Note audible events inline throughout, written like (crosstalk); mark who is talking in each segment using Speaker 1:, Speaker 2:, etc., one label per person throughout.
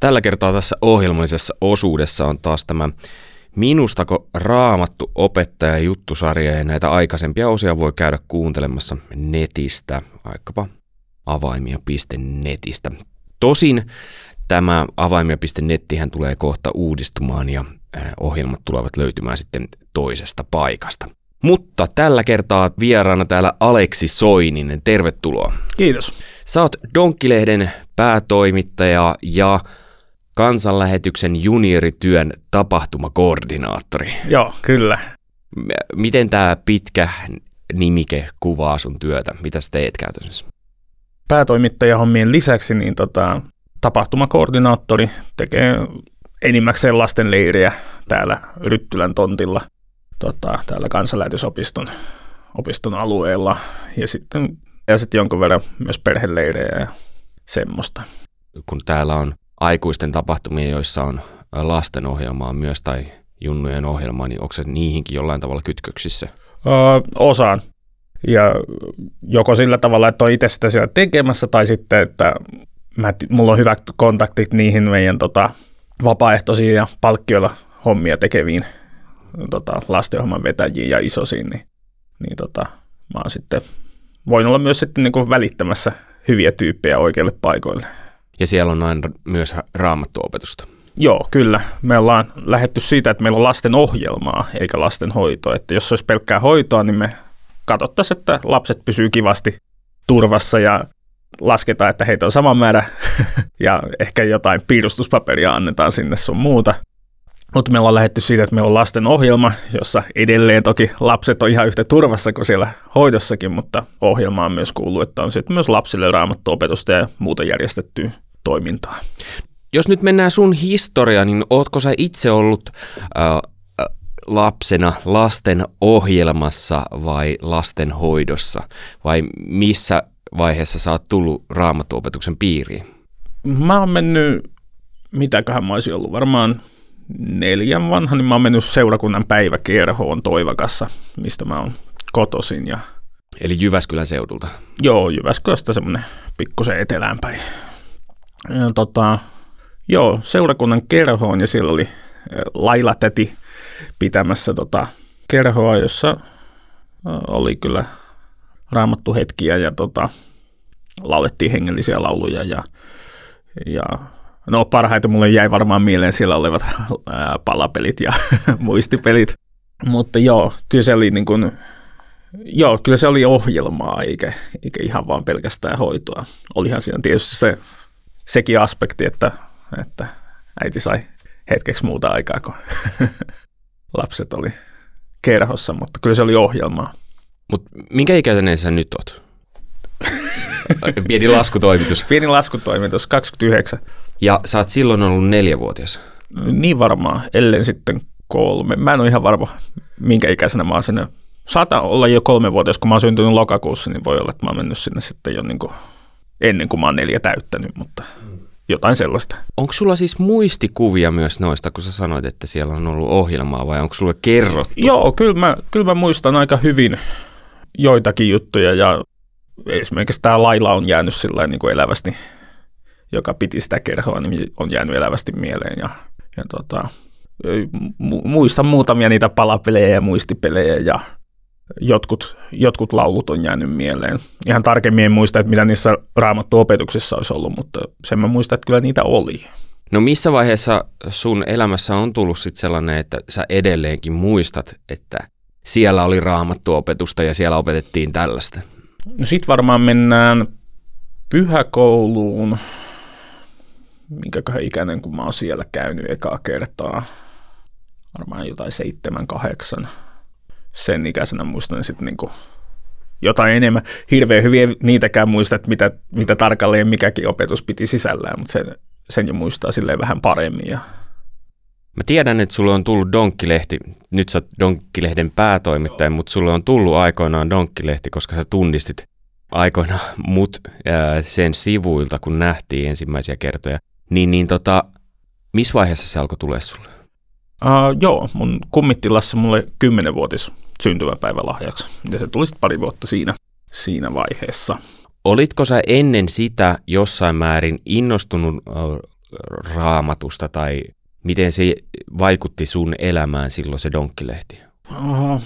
Speaker 1: Tällä kertaa tässä ohjelmallisessa osuudessa on taas tämä Minustako raamattu opettaja juttusarja ja näitä aikaisempia osia voi käydä kuuntelemassa netistä, vaikkapa avaimia.netistä. Tosin tämä avaimia.nettihän tulee kohta uudistumaan ja ohjelmat tulevat löytymään sitten toisesta paikasta. Mutta tällä kertaa vieraana täällä Aleksi Soininen. Tervetuloa.
Speaker 2: Kiitos.
Speaker 1: Sä oot Donkkilehden päätoimittaja ja kansanlähetyksen juniorityön tapahtumakoordinaattori.
Speaker 2: Joo, kyllä.
Speaker 1: Miten tämä pitkä nimike kuvaa sun työtä? Mitä sä teet käytännössä?
Speaker 2: Päätoimittajahommien lisäksi niin tota, tapahtumakoordinaattori tekee enimmäkseen lastenleiriä täällä Ryttylän tontilla, tota, täällä kansanlähetysopiston opiston alueella ja sitten, ja sitten jonkun verran myös perheleirejä ja semmoista.
Speaker 1: Kun täällä on aikuisten tapahtumia, joissa on lasten ohjelmaa myös tai junnujen ohjelmaa, niin onko se niihinkin jollain tavalla kytköksissä?
Speaker 2: Öö, osaan. Ja joko sillä tavalla, että on itse sitä siellä tekemässä, tai sitten, että mä, mulla on hyvät kontaktit niihin meidän tota, vapaaehtoisiin ja palkkioilla hommia tekeviin tota, lastenohjelman vetäjiin ja isosiin, niin, niin tota, mä oon sitten, voin olla myös sitten niin kuin välittämässä hyviä tyyppejä oikeille paikoille.
Speaker 1: Ja siellä on aina myös raamattuopetusta.
Speaker 2: Joo, kyllä. Me ollaan lähetty siitä, että meillä on lasten ohjelmaa eikä lasten hoitoa. Että jos olisi pelkkää hoitoa, niin me katsottaisiin, että lapset pysyy kivasti turvassa ja lasketaan, että heitä on sama määrä (laughs) ja ehkä jotain piirustuspaperia annetaan sinne sun muuta. Mutta me ollaan lähetty siitä, että meillä on lasten ohjelma, jossa edelleen toki lapset on ihan yhtä turvassa kuin siellä hoidossakin, mutta ohjelmaan myös kuuluu, että on sitten myös lapsille raamattu opetusta ja muuta järjestettyä toimintaa.
Speaker 1: Jos nyt mennään sun historiaan, niin ootko sä itse ollut äh, lapsena lasten ohjelmassa vai lasten hoidossa? Vai missä vaiheessa sä oot tullut raamattuopetuksen piiriin?
Speaker 2: Mä oon mennyt, mitäköhän mä olisin ollut, varmaan neljän vanha, niin mä oon mennyt seurakunnan päiväkerhoon Toivakassa, mistä mä oon kotosin. Ja
Speaker 1: Eli Jyväskylän seudulta?
Speaker 2: Joo, Jyväskylästä semmoinen pikkusen eteläänpäin. Ja tota, joo, seurakunnan kerhoon ja siellä oli Laila täti pitämässä tota kerhoa, jossa oli kyllä raamattu hetkiä ja tota, laulettiin hengellisiä lauluja ja, ja no parhaiten mulle jäi varmaan mieleen siellä olevat (laughs) ää, palapelit ja (laughs) muistipelit. Mutta joo, kyllä se oli niin kuin, joo, kyllä se oli ohjelmaa eikä, eikä ihan vaan pelkästään hoitoa. Olihan siinä tietysti se, sekin aspekti, että, että äiti sai hetkeksi muuta aikaa, kun (laughs) lapset oli kerhossa, mutta kyllä se oli ohjelmaa.
Speaker 1: Mutta minkä ikäinen sä nyt oot? Pieni laskutoimitus. (laughs)
Speaker 2: Pieni laskutoimitus, 29.
Speaker 1: Ja sä oot silloin ollut neljävuotias.
Speaker 2: Niin varmaan, ellei sitten kolme. Mä en ole ihan varma, minkä ikäisenä mä oon sinne. Saata olla jo kolme vuotias, kun mä oon syntynyt lokakuussa, niin voi olla, että mä oon mennyt sinne sitten jo niin ennen kuin mä oon neljä täyttänyt, mutta jotain sellaista.
Speaker 1: Onko sulla siis muistikuvia myös noista, kun sä sanoit, että siellä on ollut ohjelmaa, vai onko sulle kerrottu?
Speaker 2: Joo, kyllä mä, kyllä mä muistan aika hyvin joitakin juttuja, ja esimerkiksi tämä Laila on jäänyt sillä niin kuin elävästi, joka piti sitä kerhoa, niin on jäänyt elävästi mieleen, ja, ja tota, muistan muutamia niitä palapelejä ja muistipelejä, ja jotkut, jotkut laulut on jäänyt mieleen. Ihan tarkemmin en muista, että mitä niissä raamattuopetuksissa olisi ollut, mutta sen mä muistan, että kyllä niitä oli.
Speaker 1: No missä vaiheessa sun elämässä on tullut sitten sellainen, että sä edelleenkin muistat, että siellä oli raamattuopetusta ja siellä opetettiin tällaista?
Speaker 2: No sit varmaan mennään pyhäkouluun, minkäköhän ikäinen, kun mä oon siellä käynyt ekaa kertaa. Varmaan jotain seitsemän, kahdeksan sen ikäisenä muistan sitten niin jotain enemmän. Hirveän hyviä niitäkään muista, että mitä, mitä tarkalleen mikäkin opetus piti sisällään, mutta sen, sen jo muistaa silleen vähän paremmin. Ja...
Speaker 1: Mä tiedän, että sulle on tullut Donkkilehti, nyt sä oot Donkkilehden päätoimittaja, mutta sulle on tullut aikoinaan Donkkilehti, koska sä tunnistit aikoinaan mut ää, sen sivuilta, kun nähtiin ensimmäisiä kertoja. Niin, niin tota, missä vaiheessa se alkoi tulla sulle?
Speaker 2: Uh, joo, mun kummittilassa mulle kymmenenvuotis syntymäpäivälahjaksi. Ja se tuli sitten pari vuotta siinä, siinä vaiheessa.
Speaker 1: Olitko sä ennen sitä jossain määrin innostunut raamatusta tai miten se vaikutti sun elämään silloin se donkkilehti?
Speaker 2: Aha.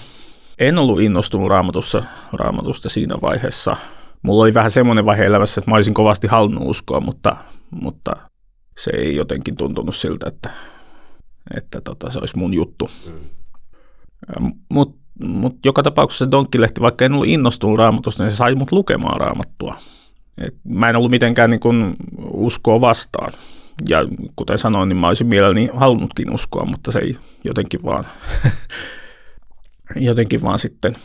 Speaker 2: En ollut innostunut raamatussa, raamatusta siinä vaiheessa. Mulla oli vähän semmoinen vaihe elämässä, että mä olisin kovasti halunnut uskoa, mutta, mutta se ei jotenkin tuntunut siltä, että, että tota, se olisi mun juttu. Mm. Mutta mut joka tapauksessa se donkkilehti, vaikka en ollut innostunut raamatusta, niin se sai mut lukemaan raamattua. Et mä en ollut mitenkään niin kun uskoa vastaan. Ja kuten sanoin, niin mä olisin mielelläni halunnutkin uskoa, mutta se ei jotenkin vaan, (laughs) jotenkin vaan sitten,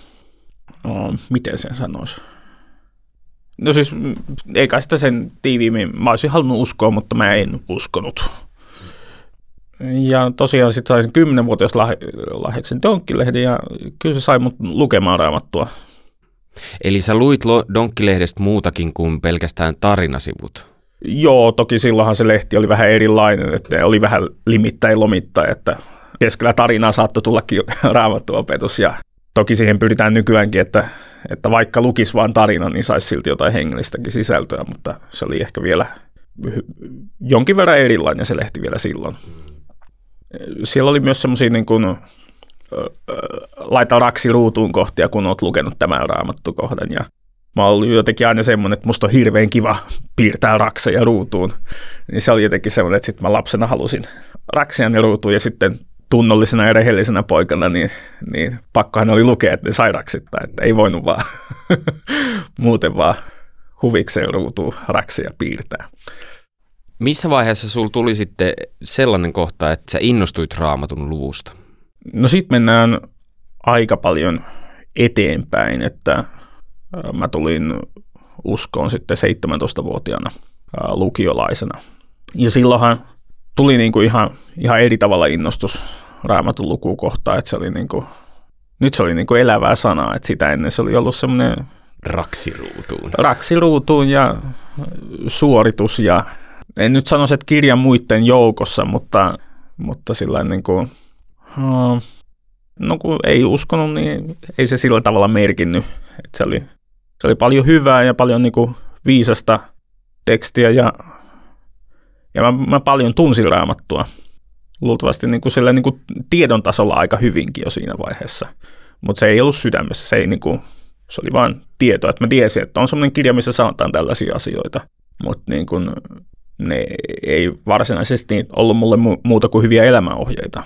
Speaker 2: oh, miten sen sanoisi. No siis, eikä sitä sen tiiviimmin, mä olisin halunnut uskoa, mutta mä en uskonut. Ja tosiaan sitten sain kymmenenvuotias lahjaksen Donkkilehden ja kyllä se sai mut lukemaan raamattua.
Speaker 1: Eli sä luit Donkkilehdestä muutakin kuin pelkästään tarinasivut?
Speaker 2: Joo, toki silloinhan se lehti oli vähän erilainen, että oli vähän limittäin lomittain, että keskellä tarinaa saattoi tullakin (laughs) raamattuopetus ja toki siihen pyritään nykyäänkin, että, että vaikka lukisi vain tarinan, niin saisi silti jotain hengellistäkin sisältöä, mutta se oli ehkä vielä jonkin verran erilainen se lehti vielä silloin. Siellä oli myös semmoisia niin kuin, laita raksi ruutuun kohtia, kun olet lukenut tämän raamattukohdan. Ja mä olin jotenkin aina semmoinen, että musta on hirveän kiva piirtää rakseja ruutuun. Niin se oli jotenkin semmoinen, että sitten mä lapsena halusin raksia ne ruutuun ja sitten tunnollisena ja rehellisenä poikana, niin, niin pakkohan oli lukea, että ne sai raksittaa, että ei voinut vaan (laughs) muuten vaan huvikseen ruutuun raksia piirtää.
Speaker 1: Missä vaiheessa sul tuli sitten sellainen kohta, että sä innostuit raamatun luvusta?
Speaker 2: No sit mennään aika paljon eteenpäin, että mä tulin uskoon sitten 17-vuotiaana lukiolaisena. Ja silloinhan tuli niin kuin ihan, ihan eri tavalla innostus raamatun lukukohtaan, että se oli niin kuin, nyt se oli niin kuin elävää sanaa, että sitä ennen se oli ollut semmoinen
Speaker 1: raksiruutuun.
Speaker 2: Raksiruutuun ja suoritus ja en nyt sanoisi, että kirjan muiden joukossa, mutta, mutta sillä niin kuin, no kun ei uskonut, niin ei se sillä tavalla merkinnyt. Että se, oli, se oli paljon hyvää ja paljon niin kuin viisasta tekstiä ja, ja mä, mä paljon tunsin raamattua. Luultavasti niin kuin sillä niin kuin tiedon tasolla aika hyvinkin jo siinä vaiheessa. Mutta se ei ollut sydämessä, se, ei niin kuin, se oli vain tieto, että mä tiesin, että on sellainen kirja, missä sanotaan tällaisia asioita. Mutta niin kuin, ne ei varsinaisesti ollut mulle muuta kuin hyviä elämäohjeita.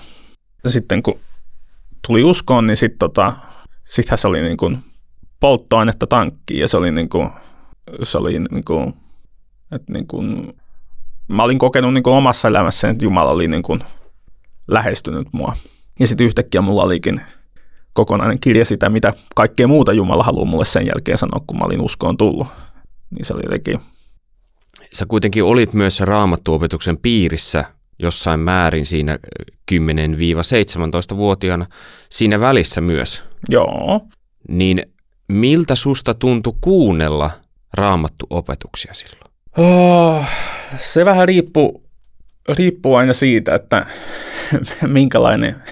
Speaker 2: Sitten kun tuli uskoon, niin sitten tota, sittenhän se oli niin kuin polttoainetta tankkiin ja se oli niin kuin, se oli niin kuin, että niin kuin, mä olin kokenut niin kuin omassa elämässäni, että Jumala oli niin kuin lähestynyt mua. Ja sitten yhtäkkiä mulla olikin kokonainen kirja sitä, mitä kaikkea muuta Jumala haluaa mulle sen jälkeen sanoa, kun mä olin uskoon tullut. Niin se oli jotenkin
Speaker 1: Sä kuitenkin olit myös raamattuopetuksen piirissä jossain määrin siinä 10-17-vuotiaana, siinä välissä myös.
Speaker 2: Joo.
Speaker 1: Niin miltä susta tuntui kuunnella raamattuopetuksia silloin?
Speaker 2: Oh, se vähän riippuu, riippuu aina siitä, että (laughs) minkälainen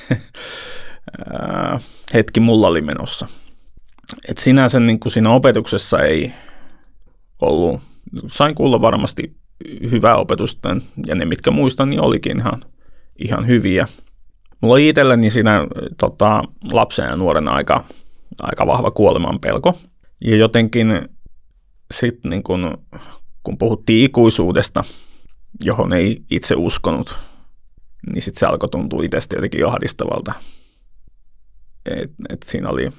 Speaker 2: hetki mulla oli menossa. Et sinänsä niin kuin siinä opetuksessa ei ollut sain kuulla varmasti hyvää opetusta ja ne, mitkä muistan, niin olikin ihan, ihan hyviä. Mulla oli itselläni siinä tota, lapsen ja nuoren aika, aika vahva kuoleman pelko. Ja jotenkin sitten niin kun, kun puhuttiin ikuisuudesta, johon ei itse uskonut, niin sitten se alkoi tuntua itsestä jotenkin ahdistavalta. Et, et siinä oli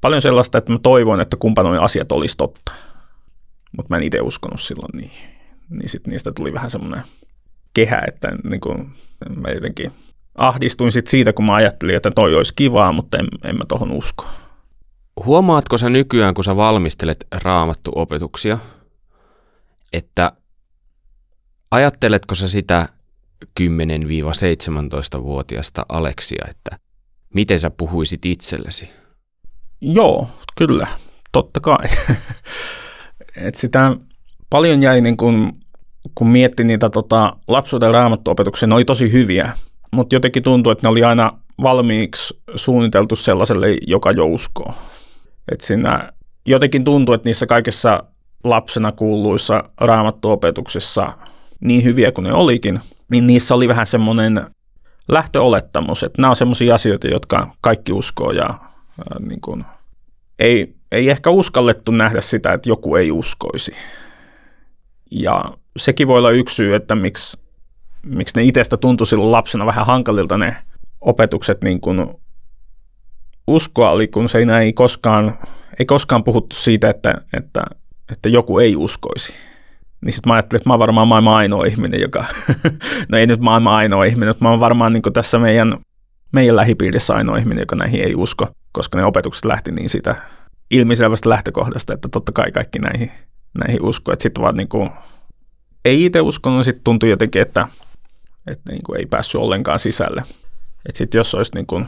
Speaker 2: paljon sellaista, että mä toivoin, että kumpanoin asiat olisi totta mutta mä en itse uskonut silloin niin. Niin sitten niistä tuli vähän semmoinen kehä, että niin kuin, mä jotenkin ahdistuin sit siitä, kun mä ajattelin, että toi olisi kivaa, mutta en, en mä tohon usko.
Speaker 1: Huomaatko sä nykyään, kun sä valmistelet raamattuopetuksia, että ajatteletko sä sitä 10-17-vuotiaasta Aleksia, että miten sä puhuisit itsellesi?
Speaker 2: Joo, kyllä, totta kai. (laughs) Et sitä paljon jäi, niin kun, kun mietti niitä tota, lapsuuden raamattuopetuksia, ne oli tosi hyviä, mutta jotenkin tuntui, että ne oli aina valmiiksi suunniteltu sellaiselle, joka jo uskoo. Et siinä jotenkin tuntui, että niissä kaikissa lapsena kuuluissa raamattuopetuksissa, niin hyviä kuin ne olikin, niin niissä oli vähän semmoinen lähtöolettamus, että nämä on semmoisia asioita, jotka kaikki uskoo ja ää, niin kuin, ei, ei ehkä uskallettu nähdä sitä, että joku ei uskoisi. Ja sekin voi olla yksi syy, että miksi, miksi ne itsestä tuntui silloin lapsena vähän hankalilta ne opetukset niin kuin uskoa oli, kun se ei koskaan, ei koskaan puhuttu siitä, että, että, että joku ei uskoisi. Niin sitten mä ajattelin, että mä oon varmaan maailman ainoa ihminen, joka, (laughs) no ei nyt maailman ainoa ihminen, mutta mä oon varmaan niin tässä meidän, meidän lähipiirissä ainoa ihminen, joka näihin ei usko, koska ne opetukset lähti niin siitä ilmiselvästä lähtökohdasta, että totta kai kaikki näihin, näihin usko. Että sitten vaan niin kuin, ei itse uskonut, sitten tuntui jotenkin, että, että niin kuin ei päässyt ollenkaan sisälle. Että sitten jos olisi, niin kuin,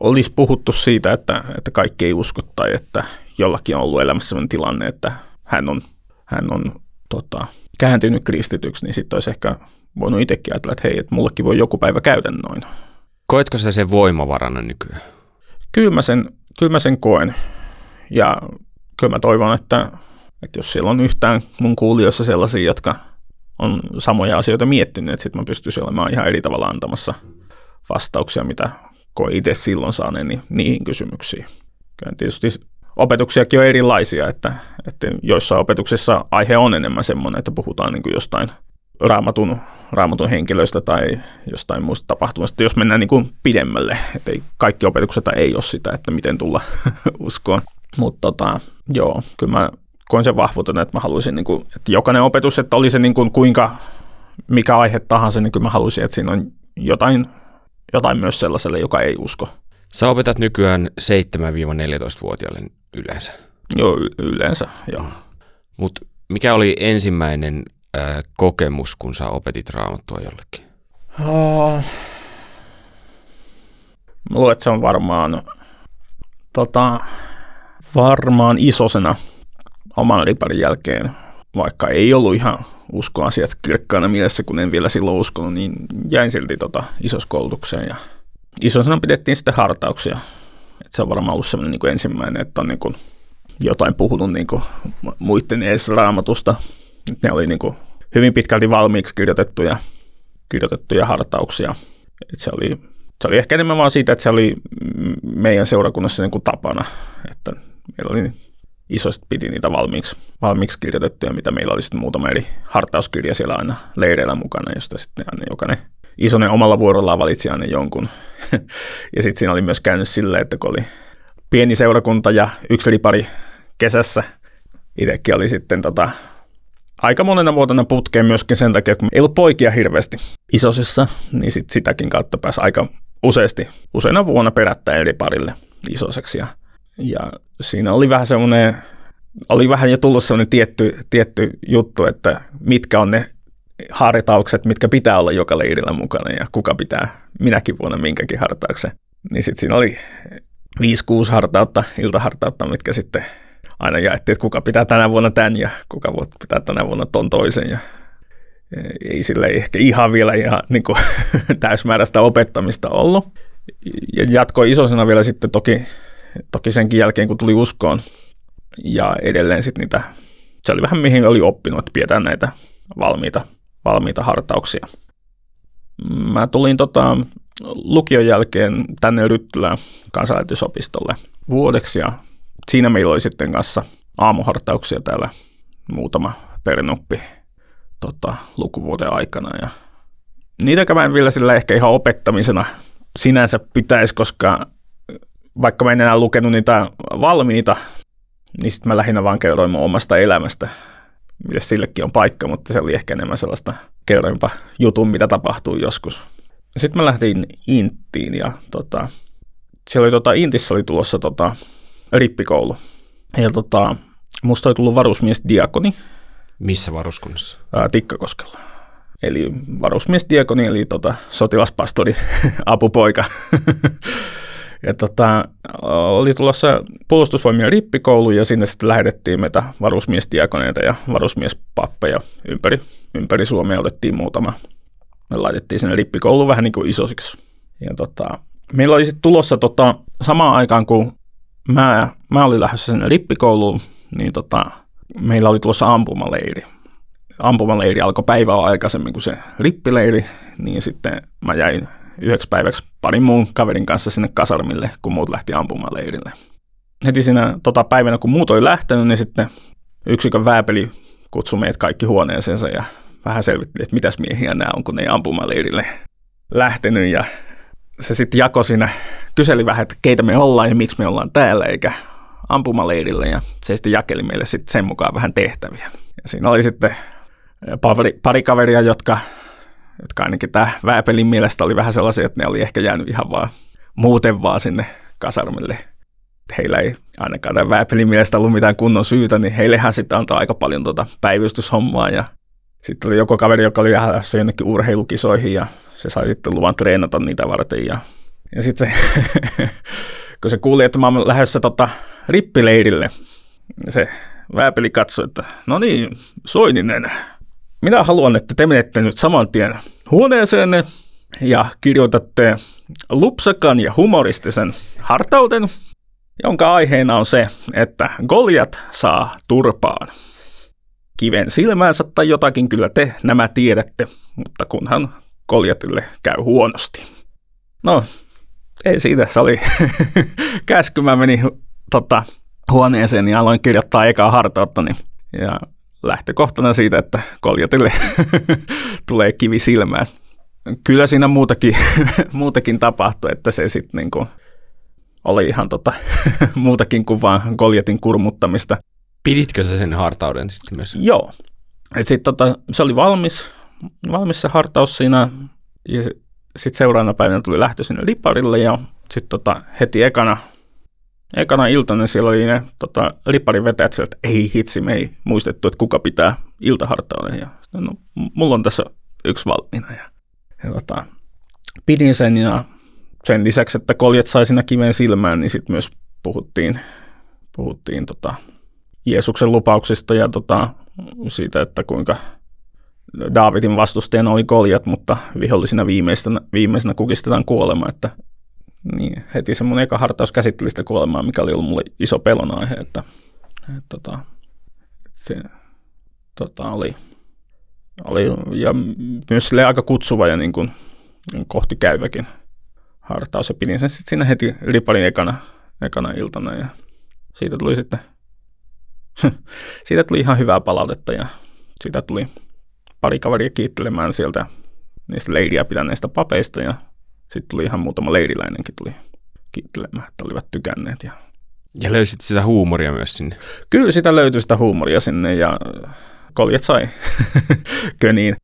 Speaker 2: olisi puhuttu siitä, että, että kaikki ei usko tai että jollakin on ollut elämässä sellainen tilanne, että hän on, hän on tota, kääntynyt kristityksi, niin sitten olisi ehkä voinut itsekin ajatella, että hei, että mullekin voi joku päivä käydä noin.
Speaker 1: Koetko sä sen voimavarana nykyään?
Speaker 2: Kyllä mä sen, kyllä mä sen koen. Ja kyllä mä toivon, että, että jos siellä on yhtään mun kuulijoissa sellaisia, jotka on samoja asioita miettinyt, että sitten mä pystyisin olemaan ihan eri tavalla antamassa vastauksia, mitä koin itse silloin saaneeni niihin kysymyksiin. Kyllä tietysti opetuksiakin on erilaisia, että, että joissain opetuksissa aihe on enemmän semmoinen, että puhutaan niin kuin jostain raamatun, raamatun henkilöistä tai jostain muista tapahtumasta, jos mennään niin kuin pidemmälle. Että ei, kaikki opetukset ei ole sitä, että miten tulla (laughs) uskoon. Mutta tota, joo, kyllä mä koin sen vahvuutena, että mä haluaisin, niin kuin, että jokainen opetus, että oli se niin kuin kuinka, mikä aihe tahansa, niin kyllä mä haluaisin, että siinä on jotain, jotain myös sellaiselle, joka ei usko.
Speaker 1: Sä opetat nykyään 7-14-vuotiaille yleensä.
Speaker 2: Joo, y- yleensä, joo.
Speaker 1: Mutta mikä oli ensimmäinen äh, kokemus, kun sä opetit raamattua jollekin?
Speaker 2: Uh, mä luulen, että se on varmaan, tota, varmaan isosena oman liparin jälkeen, vaikka ei ollut ihan uskoasiat kirkkaana mielessä, kun en vielä silloin uskonut, niin jäin silti tota isoskoulutukseen ja isosena pidettiin sitten hartauksia. Et se on varmaan ollut sellainen niin ensimmäinen, että on niin kuin jotain puhunut niin kuin muiden edes raamatusta. Ne oli niin kuin hyvin pitkälti valmiiksi kirjoitettuja, kirjoitettuja hartauksia. Et se, oli, se oli ehkä enemmän vaan siitä, että se oli meidän seurakunnassa niin kuin tapana, että meillä oli isosti piti niitä valmiiksi, valmiiksi kirjoitettuja, mitä meillä oli sitten muutama eri hartauskirja siellä aina leireillä mukana, josta sitten aina jokainen Isonen omalla vuorollaan valitsi aina jonkun. (laughs) ja sitten siinä oli myös käynyt silleen, että kun oli pieni seurakunta ja yksi lipari kesässä, itsekin oli sitten tota, aika monena vuotena putkeen myöskin sen takia, että ei ollut poikia hirveästi isosissa, niin sit sitäkin kautta pääsi aika useasti, useina vuonna perättäen eri parille isoseksi. Ja, ja siinä oli vähän semmoinen, oli vähän jo tullut semmoinen tietty, tietty juttu, että mitkä on ne hartaukset, mitkä pitää olla joka leirillä mukana ja kuka pitää minäkin vuonna minkäkin hartauksen. Niin sitten siinä oli 5-6 hartautta, iltahartautta, mitkä sitten aina jaettiin, että kuka pitää tänä vuonna tämän ja kuka pitää tänä vuonna ton toisen. Ja ei sille ehkä ihan vielä ihan niin kuin, (laughs) täysmääräistä opettamista ollut. Ja jatkoi isosena vielä sitten toki, toki senkin jälkeen, kun tuli uskoon. Ja edelleen sitten niitä, se oli vähän mihin oli oppinut, että pidetään näitä valmiita valmiita hartauksia. Mä tulin tota, lukion jälkeen tänne Ryttylään kansanlähetysopistolle vuodeksi ja siinä meillä oli sitten kanssa aamuhartauksia täällä muutama perinuppi tota, lukuvuoden aikana ja niitä mä en vielä sillä ehkä ihan opettamisena sinänsä pitäisi, koska vaikka mä en enää lukenut niitä valmiita, niin sitten mä lähinnä vaan kerroin mun omasta elämästä miten sillekin on paikka, mutta se oli ehkä enemmän sellaista kerroinpa jutun, mitä tapahtuu joskus. Sitten mä lähdin Inttiin ja tota, siellä oli tota, Intissä oli tulossa tota, rippikoulu. Ja tota, musta oli tullut varusmies diakoni.
Speaker 1: Missä varuskunnassa?
Speaker 2: Ää, Tikkakoskella. Eli varusmies diakoni, eli tota, sotilaspastori, (laughs) apupoika. (laughs) Ja tota, oli tulossa puolustusvoimien rippikoulu ja sinne sitten lähetettiin meitä varusmiestiakoneita ja varusmiespappeja ympäri, ympäri Suomea otettiin muutama. Me laitettiin sinne rippikoulu vähän niin kuin isosiksi. Ja tota, meillä oli sitten tulossa tota, samaan aikaan, kun mä, mä olin lähdössä sinne rippikouluun, niin tota, meillä oli tulossa ampumaleiri. ampumaleiri alkoi päivää aikaisemmin kuin se rippileiri, niin sitten mä jäin yhdeksi päiväksi parin muun kaverin kanssa sinne kasarmille, kun muut lähti ampumaleirille. Heti siinä tota päivänä, kun muut oli lähtenyt, niin sitten yksikön vääpeli kutsui meidät kaikki huoneeseensa ja vähän selvitteli, että mitäs miehiä nämä on, kun ne ei ampumaleirille lähtenyt. Ja se sitten jakoi siinä, kyseli vähän, että keitä me ollaan ja miksi me ollaan täällä, eikä ampumaleirille. Ja se sitten jakeli meille sitten sen mukaan vähän tehtäviä. Ja siinä oli sitten pari, pari kaveria, jotka, jotka ainakin tämä vääpelin mielestä oli vähän sellaisia, että ne oli ehkä jäänyt ihan vaan muuten vaan sinne kasarmille. Heillä ei ainakaan tämän vääpelin mielestä ollut mitään kunnon syytä, niin heillehän sitten antoi aika paljon tuota päivystyshommaa ja sitten oli joku kaveri, joka oli lähdössä jonnekin urheilukisoihin ja se sai sitten luvan treenata niitä varten. Ja, ja sitten se, (laughs) kun se kuuli, että mä oon lähdössä tota, rippileirille, se vääpeli katsoi, että no niin, Soininen, minä haluan, että te menette nyt saman tien huoneeseenne ja kirjoitatte lupsakan ja humoristisen hartauden, jonka aiheena on se, että Goliat saa turpaan. Kiven silmäänsä tai jotakin kyllä te nämä tiedätte, mutta kunhan Goliatille käy huonosti. No, ei siitä, se oli (laughs) käsky. Mä menin tota, huoneeseen ja aloin kirjoittaa ekaa niin, ja lähtökohtana siitä, että Koljatille (laughs) tulee kivi silmään. Kyllä siinä muutakin, (laughs) muutakin tapahtui, että se sitten niinku oli ihan tota, (laughs) muutakin kuin vaan Koljatin kurmuttamista.
Speaker 1: Piditkö sä sen hartauden sitten myös?
Speaker 2: Joo. Et sit tota, se oli valmis, valmis se hartaus siinä ja sitten seuraavana päivänä tuli lähtö sinne Liparille ja sitten tota, heti ekana ekana iltana siellä oli ne tota, riparin vetäjät sieltä, että ei hitsi, me ei muistettu, että kuka pitää iltahartauden. Ja sitten, no, mulla on tässä yksi valmiina. Ja, ja tota, pidin sen ja sen lisäksi, että koljet sai siinä kiven silmään, niin sitten myös puhuttiin, puhuttiin tota, Jeesuksen lupauksista ja tota, siitä, että kuinka Daavidin vastustajana oli koljat, mutta vihollisina viimeisenä, viimeisenä kukistetaan kuolema, että niin heti se mun eka hartaus käsitteli sitä kuolemaa, mikä oli ollut mulle iso pelon aihe, että, että, tota, se tota, oli, oli, ja myös sille aika kutsuva ja niin kuin, niin kohti käyväkin hartaus. Ja pidin sen sitten siinä heti ripalin ekana, ekana iltana ja siitä tuli sitten (laughs) siitä tuli ihan hyvää palautetta ja siitä tuli pari kaveria kiittelemään sieltä niistä leiriä pitäneistä papeista ja sitten tuli ihan muutama leiriläinenkin tuli kiittelemään, että olivat tykänneet. Ja,
Speaker 1: ja löysit sitä huumoria myös sinne?
Speaker 2: Kyllä sitä löytyi sitä huumoria sinne ja koljet sai (laughs) köniin.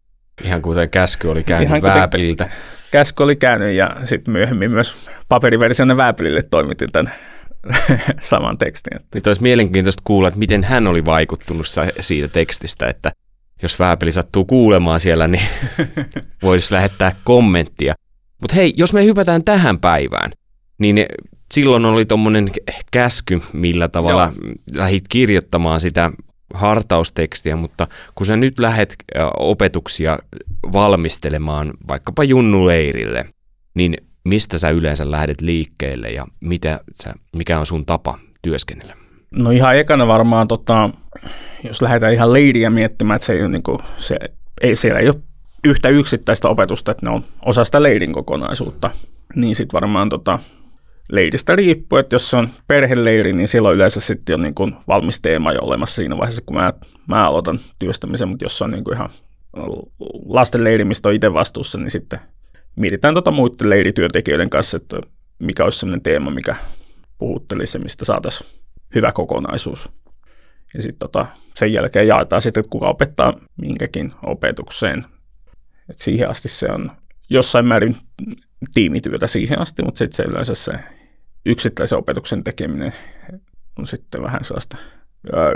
Speaker 1: Ihan kuten käsky oli käynyt Ihan Vääpeliltä.
Speaker 2: Käsky oli käynyt ja sitten myöhemmin myös paperiversionne Vääpelille toimitin tämän (laughs) saman tekstin.
Speaker 1: Nyt olisi mielenkiintoista kuulla, että miten hän oli vaikuttunut siitä tekstistä, että jos Vääpeli sattuu kuulemaan siellä, niin (laughs) voisi lähettää kommenttia. Mutta hei, jos me hypätään tähän päivään, niin silloin oli tuommoinen käsky, millä tavalla Joo. lähit kirjoittamaan sitä hartaustekstiä, mutta kun sä nyt lähet opetuksia valmistelemaan vaikkapa junnuleirille, niin mistä sä yleensä lähdet liikkeelle ja mitä sä, mikä on sun tapa työskennellä?
Speaker 2: No ihan ekana varmaan, tota, jos lähdetään ihan leiriä miettimään, että se ei, niin kuin, se, ei, siellä ei ole yhtä yksittäistä opetusta, että ne on osa sitä leidin kokonaisuutta, niin sitten varmaan tota, leidistä riippuu, että jos se on perheleiri, niin silloin yleensä sitten on niin kuin valmis teema jo olemassa siinä vaiheessa, kun mä, mä aloitan työstämisen, mutta jos se on niin kuin ihan lastenleiri, mistä on itse vastuussa, niin sitten mietitään tota muiden leirityöntekijöiden kanssa, että mikä olisi sellainen teema, mikä puhuttelisi ja mistä saataisiin hyvä kokonaisuus. Ja sitten tota, sen jälkeen jaetaan sitten, että kuka opettaa minkäkin opetukseen et siihen asti se on jossain määrin tiimityötä siihen asti, mutta sitten se yleensä se yksittäisen opetuksen tekeminen on sitten vähän sellaista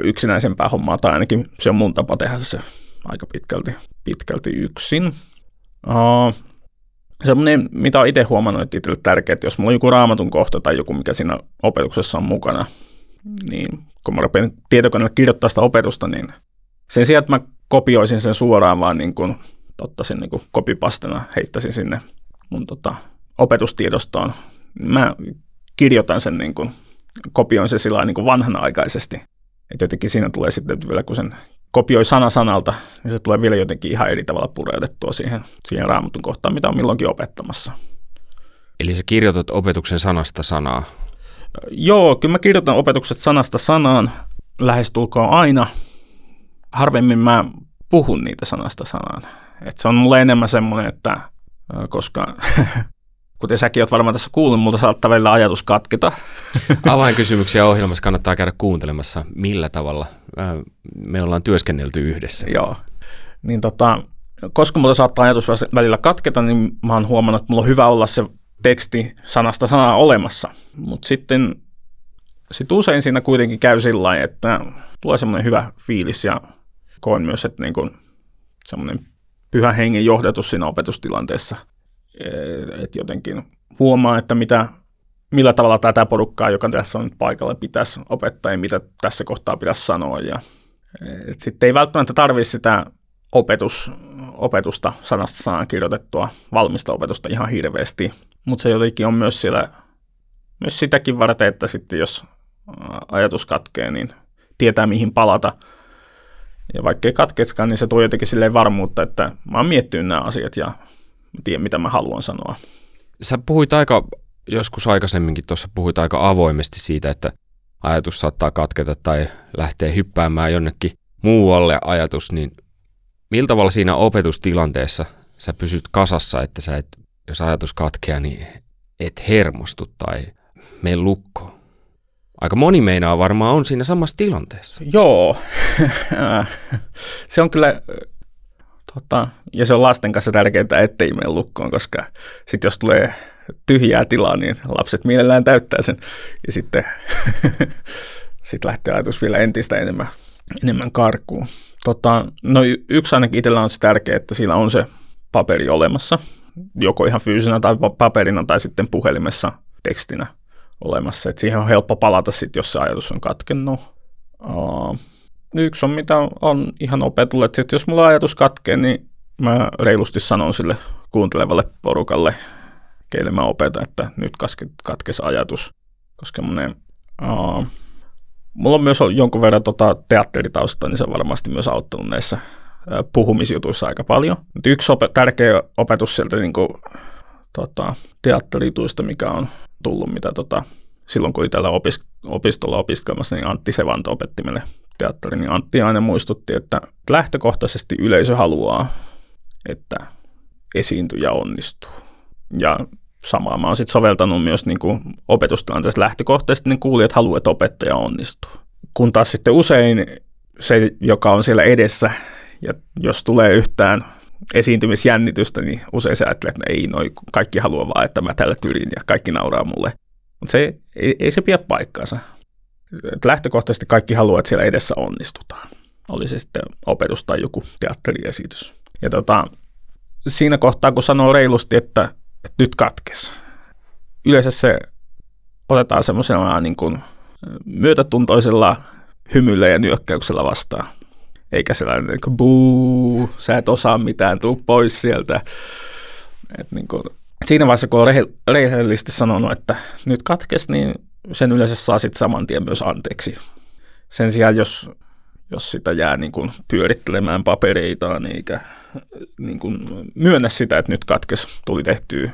Speaker 2: yksinäisempää hommaa, tai ainakin se on mun tapa tehdä se aika pitkälti, pitkälti yksin. Uh, semmoinen, mitä olen itse huomannut, että itselle tärkeää, että jos mulla on joku raamatun kohta tai joku, mikä siinä opetuksessa on mukana, niin kun mä rupean tietokoneella kirjoittaa sitä opetusta, niin sen sijaan, että mä kopioisin sen suoraan vaan niin kuin ottaisin niin kuin kopipastena, heittäisin sinne mun tota, opetustiedostoon. Mä kirjoitan sen, niin kuin, kopioin sen sillä niin kuin vanhanaikaisesti. Että jotenkin siinä tulee sitten vielä, kun sen kopioi sana sanalta, niin se tulee vielä jotenkin ihan eri tavalla pureutettua siihen, siihen raamatun kohtaan, mitä on milloinkin opettamassa.
Speaker 1: Eli sä kirjoitat opetuksen sanasta sanaa?
Speaker 2: Joo, kyllä mä kirjoitan opetukset sanasta sanaan lähestulkoon aina. Harvemmin mä puhun niitä sanasta sanaan. Et se on mulle enemmän semmoinen, että koska (laughs) kuten säkin oot varmaan tässä kuullut, mutta saattaa välillä ajatus katketa. (laughs)
Speaker 1: Avainkysymyksiä ohjelmassa kannattaa käydä kuuntelemassa, millä tavalla me ollaan työskennelty yhdessä.
Speaker 2: Joo, niin tota, koska mulla saattaa ajatus välillä katketa, niin mä oon huomannut, että mulla on hyvä olla se teksti sanasta sanaa olemassa. Mutta sitten sit usein siinä kuitenkin käy sillä että tulee semmoinen hyvä fiilis ja koen myös, että niin semmoinen pyhän hengen johdatus siinä opetustilanteessa – että jotenkin huomaa, että mitä, millä tavalla tätä porukkaa, joka tässä on nyt paikalla, pitäisi opettaa ja mitä tässä kohtaa pitäisi sanoa. Ja, sitten ei välttämättä tarvitse sitä opetus, opetusta sanasta sanaan kirjoitettua, valmista opetusta ihan hirveästi, mutta se jotenkin on myös siellä, myös sitäkin varten, että sitten jos ajatus katkee, niin tietää mihin palata. Ja vaikka ei katkeskaan, niin se tuo jotenkin silleen varmuutta, että mä oon miettinyt nämä asiat ja tiedän, mitä mä haluan sanoa.
Speaker 1: Sä puhuit aika, joskus aikaisemminkin tuossa puhuit aika avoimesti siitä, että ajatus saattaa katketa tai lähtee hyppäämään jonnekin muualle ajatus, niin millä tavalla siinä opetustilanteessa sä pysyt kasassa, että sä et, jos ajatus katkeaa, niin et hermostu tai mene lukkoon? Aika moni meinaa varmaan on siinä samassa tilanteessa.
Speaker 2: Joo, (laughs) se on kyllä Tota, ja se on lasten kanssa tärkeää, ettei mene lukkoon, koska sitten jos tulee tyhjää tilaa, niin lapset mielellään täyttää sen. Ja sitten (laughs) sit lähtee ajatus vielä entistä enemmän, enemmän karkuun. Tota, no yksi ainakin itsellä on se tärkeä, että siinä on se paperi olemassa, joko ihan fyysisenä tai paperina tai sitten puhelimessa tekstinä olemassa. Et siihen on helppo palata sitten, jos se ajatus on katkennut. Uh, yksi on mitä on ihan opetulle, että jos mulla ajatus katkee, niin mä reilusti sanon sille kuuntelevalle porukalle, keille mä opetan, että nyt katkesi ajatus, koska monen, uh, mulla on myös jonkun verran tota teatteritausta, niin se on varmasti myös auttanut näissä uh, puhumisjutuissa aika paljon. Mutta yksi op- tärkeä opetus sieltä niin kuin, tota, teatterituista, mikä on tullut, mitä tota, silloin kun oli täällä opis- opistolla opiskelmassa, niin Antti Sevanto opetti meille teatteri, niin Antti aina muistutti, että lähtökohtaisesti yleisö haluaa, että esiintyjä onnistuu. Ja samaa mä oon sitten soveltanut myös niin kuin opetustilanteessa lähtökohtaisesti, niin kuulijat haluaa, että opettaja onnistuu. Kun taas sitten usein se, joka on siellä edessä, ja jos tulee yhtään esiintymisjännitystä, niin usein se ajattelee, että ei, noi kaikki haluaa vaan, että mä tällä tyrin ja kaikki nauraa mulle. Mutta se ei, ei se pidä paikkaansa että lähtökohtaisesti kaikki haluaa, että siellä edessä onnistutaan. Oli se sitten opetus tai joku teatteriesitys. Ja tota, siinä kohtaa, kun sanoo reilusti, että, että nyt katkes, yleensä se otetaan semmoisella niin myötätuntoisella hymyllä ja nyökkäyksellä vastaan. Eikä sellainen niin kuin, buu, sä et osaa mitään, tuu pois sieltä. Et niin kuin, siinä vaiheessa, kun on rehellisesti sanonut, että nyt katkes, niin sen yleensä saa sitten saman tien myös anteeksi. Sen sijaan, jos, jos sitä jää niin kuin pyörittelemään papereitaan eikä niin kuin myönnä sitä, että nyt katkes, tuli tehty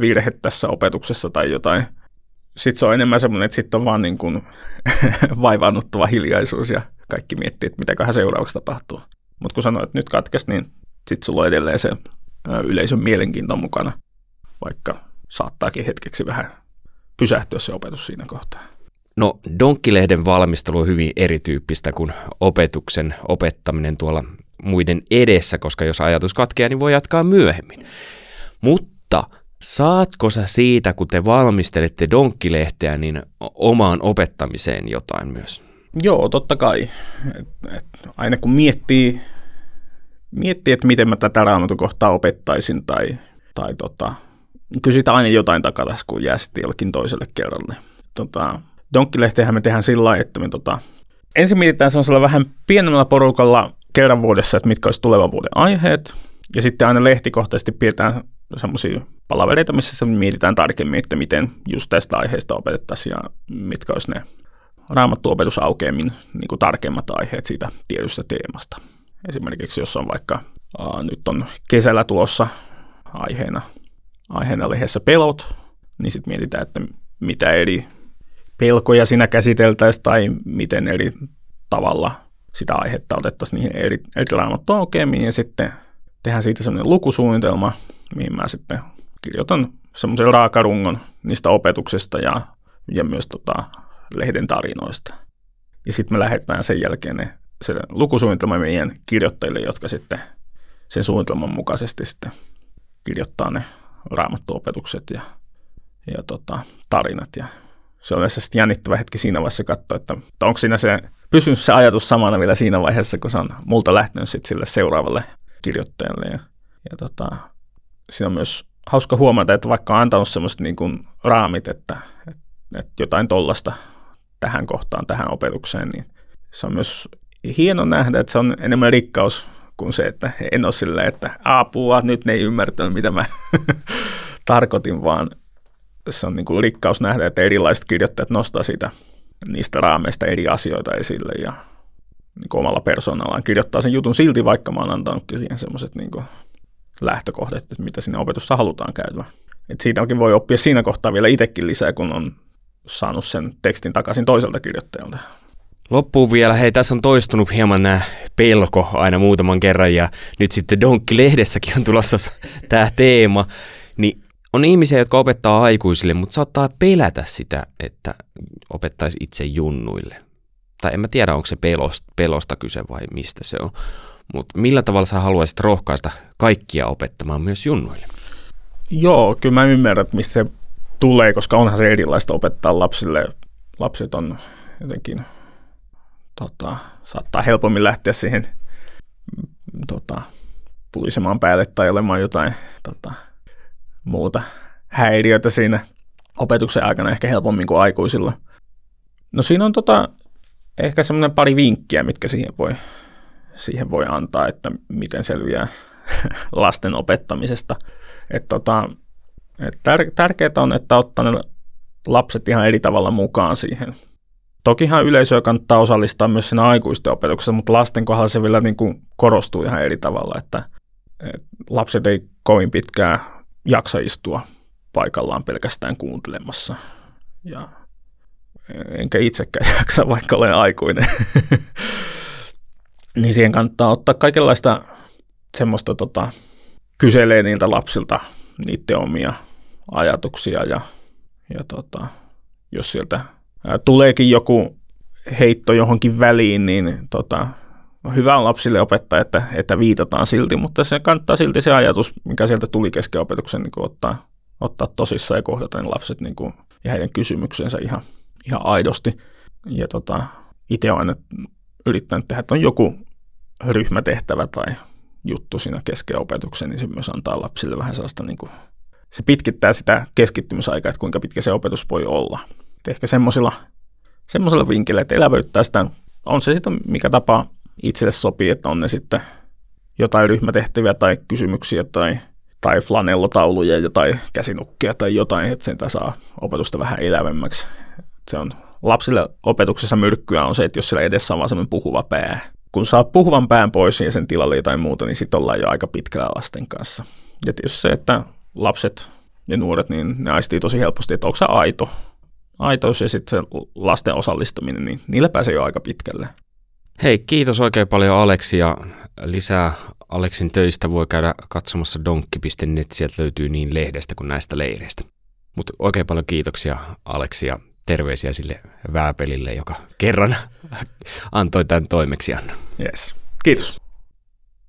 Speaker 2: virhe tässä opetuksessa tai jotain. Sitten se on enemmän semmoinen, että sitten on vaan niin kuin (laughs) vaivaannuttava hiljaisuus ja kaikki miettii, että mitäköhän seuraavaksi tapahtuu. Mutta kun sanoit, että nyt katkes, niin sitten sulla on edelleen se yleisön mielenkiinto mukana, vaikka saattaakin hetkeksi vähän pysähtyä se opetus siinä kohtaa?
Speaker 1: No Donkkilehden valmistelu on hyvin erityyppistä kuin opetuksen opettaminen tuolla muiden edessä, koska jos ajatus katkeaa, niin voi jatkaa myöhemmin. Mutta saatko sä siitä, kun te valmistelette Donkkilehteä, niin omaan opettamiseen jotain myös?
Speaker 2: Joo, totta kai. Et, et, aina kun miettii, miettii, että miten mä tätä raamatukohtaa opettaisin tai, tai tota, kyllä siitä aina jotain takatas, kun jää sitten jollekin toiselle kerralle. Tota, Donkkilehtehän me tehdään sillä lailla, että me tota, ensin mietitään sellaisella vähän pienemmällä porukalla kerran vuodessa, että mitkä olisi tulevan vuoden aiheet, ja sitten aina lehtikohtaisesti pidetään semmoisia palavereita, missä mietitään tarkemmin, että miten just tästä aiheesta opetettaisiin ja mitkä olisi ne raamattuopetus aukeammin niin kuin tarkemmat aiheet siitä tietystä teemasta. Esimerkiksi jos on vaikka, aa, nyt on kesällä tulossa aiheena, aiheena lehdessä pelot, niin sitten mietitään, että mitä eri pelkoja siinä käsiteltäisiin tai miten eri tavalla sitä aihetta otettaisiin niihin eri, eri raamattuaukeamiin ja sitten tehdään siitä sellainen lukusuunnitelma, mihin mä sitten kirjoitan semmoisen raakarungon niistä opetuksesta ja, ja myös tota, lehden tarinoista. Ja sitten me lähetetään sen jälkeen ne, se lukusuunnitelma meidän kirjoittajille, jotka sitten sen suunnitelman mukaisesti sitten kirjoittaa ne raamattuopetukset ja, ja tota, tarinat. Ja se on sitten jännittävä hetki siinä vaiheessa katsoa, että, että onko siinä se, pysynyt se ajatus samana vielä siinä vaiheessa, kun se on multa lähtenyt sitten sille seuraavalle kirjoittajalle. Ja, ja tota, siinä on myös hauska huomata, että vaikka on antanut semmoista niin raamit, että, että, että jotain tollasta tähän kohtaan, tähän opetukseen, niin se on myös hieno nähdä, että se on enemmän rikkaus kuin se, että en ole silleen, että apua, nyt ne ei ymmärtänyt, mitä mä (laughs) tarkoitin, vaan se on niin kuin rikkaus nähdä, että erilaiset kirjoittajat nostaa siitä niistä raameista eri asioita esille ja niin kuin omalla persoonallaan kirjoittaa sen jutun silti, vaikka mä oon antanutkin siihen semmoiset niin lähtökohdat, että mitä sinne opetussa halutaan käydä. Et siitäkin voi oppia siinä kohtaa vielä itsekin lisää, kun on saanut sen tekstin takaisin toiselta kirjoittajalta.
Speaker 1: Loppuun vielä, hei tässä on toistunut hieman nämä pelko aina muutaman kerran ja nyt sitten Donkki-lehdessäkin on tulossa tämä teema, niin on ihmisiä, jotka opettaa aikuisille, mutta saattaa pelätä sitä, että opettaisi itse junnuille. Tai en mä tiedä, onko se pelosta, pelosta kyse vai mistä se on. Mutta millä tavalla sä haluaisit rohkaista kaikkia opettamaan myös junnuille?
Speaker 2: Joo, kyllä mä ymmärrän, että mistä se tulee, koska onhan se erilaista opettaa lapsille. Lapset on jotenkin, tota, saattaa helpommin lähteä siihen tota, pulisemaan päälle tai olemaan jotain tota, muuta häiriötä siinä opetuksen aikana ehkä helpommin kuin aikuisilla. No siinä on tota, ehkä semmoinen pari vinkkiä, mitkä siihen voi, siihen voi antaa, että miten selviää (laughs) lasten opettamisesta. Et tota, tär- tärkeää on, että ottaa ne lapset ihan eri tavalla mukaan siihen. Tokihan yleisöä kannattaa osallistaa myös siinä aikuisten opetuksessa, mutta lasten kohdalla se vielä niin kuin korostuu ihan eri tavalla, että, että lapset ei kovin pitkään jaksa istua paikallaan pelkästään kuuntelemassa. Ja enkä itsekään (laughs) jaksa, vaikka olen aikuinen. (laughs) niin siihen kannattaa ottaa kaikenlaista semmoista, tota, kyselee niiltä lapsilta niiden omia ajatuksia ja, ja tota, jos sieltä tuleekin joku heitto johonkin väliin, niin tota, hyvä on lapsille opettaa, että, että viitataan silti, mutta se kannattaa silti se ajatus, mikä sieltä tuli kesken opetuksen, niin ottaa, ottaa tosissaan ja kohdata ne lapset niin kuin, ja heidän kysymyksensä ihan, ihan aidosti. Ja tota, itse olen aina yrittänyt tehdä, että on joku ryhmätehtävä tai juttu siinä kesken opetuksen, niin se myös antaa lapsille vähän sellaista, niin kuin, se pitkittää sitä keskittymisaikaa, että kuinka pitkä se opetus voi olla. Et ehkä semmoisilla semmoisella vinkillä, että elävöittää sitä, on se sitten mikä tapa itselle sopii, että on ne sitten jotain ryhmätehtäviä tai kysymyksiä tai, tai flanellotauluja tai käsinukkia tai jotain, että sen saa opetusta vähän elävemmäksi. Se on lapsille opetuksessa myrkkyä on se, että jos siellä edessä on vaan semmoinen puhuva pää, kun saa puhuvan pään pois ja sen tilalle jotain muuta, niin sitten ollaan jo aika pitkällä lasten kanssa. Ja tietysti se, että lapset ja nuoret, niin ne aistii tosi helposti, että onko se aito. Aitous ja sitten se lasten osallistuminen, niin niillä pääsee jo aika pitkälle.
Speaker 1: Hei, kiitos oikein paljon Aleksi ja lisää Aleksin töistä voi käydä katsomassa donkki.net, sieltä löytyy niin lehdestä kuin näistä leireistä. Mutta oikein paljon kiitoksia Aleksi ja terveisiä sille vääpelille, joka kerran (laughs) antoi tämän toimeksiannon.
Speaker 2: Yes. Kiitos.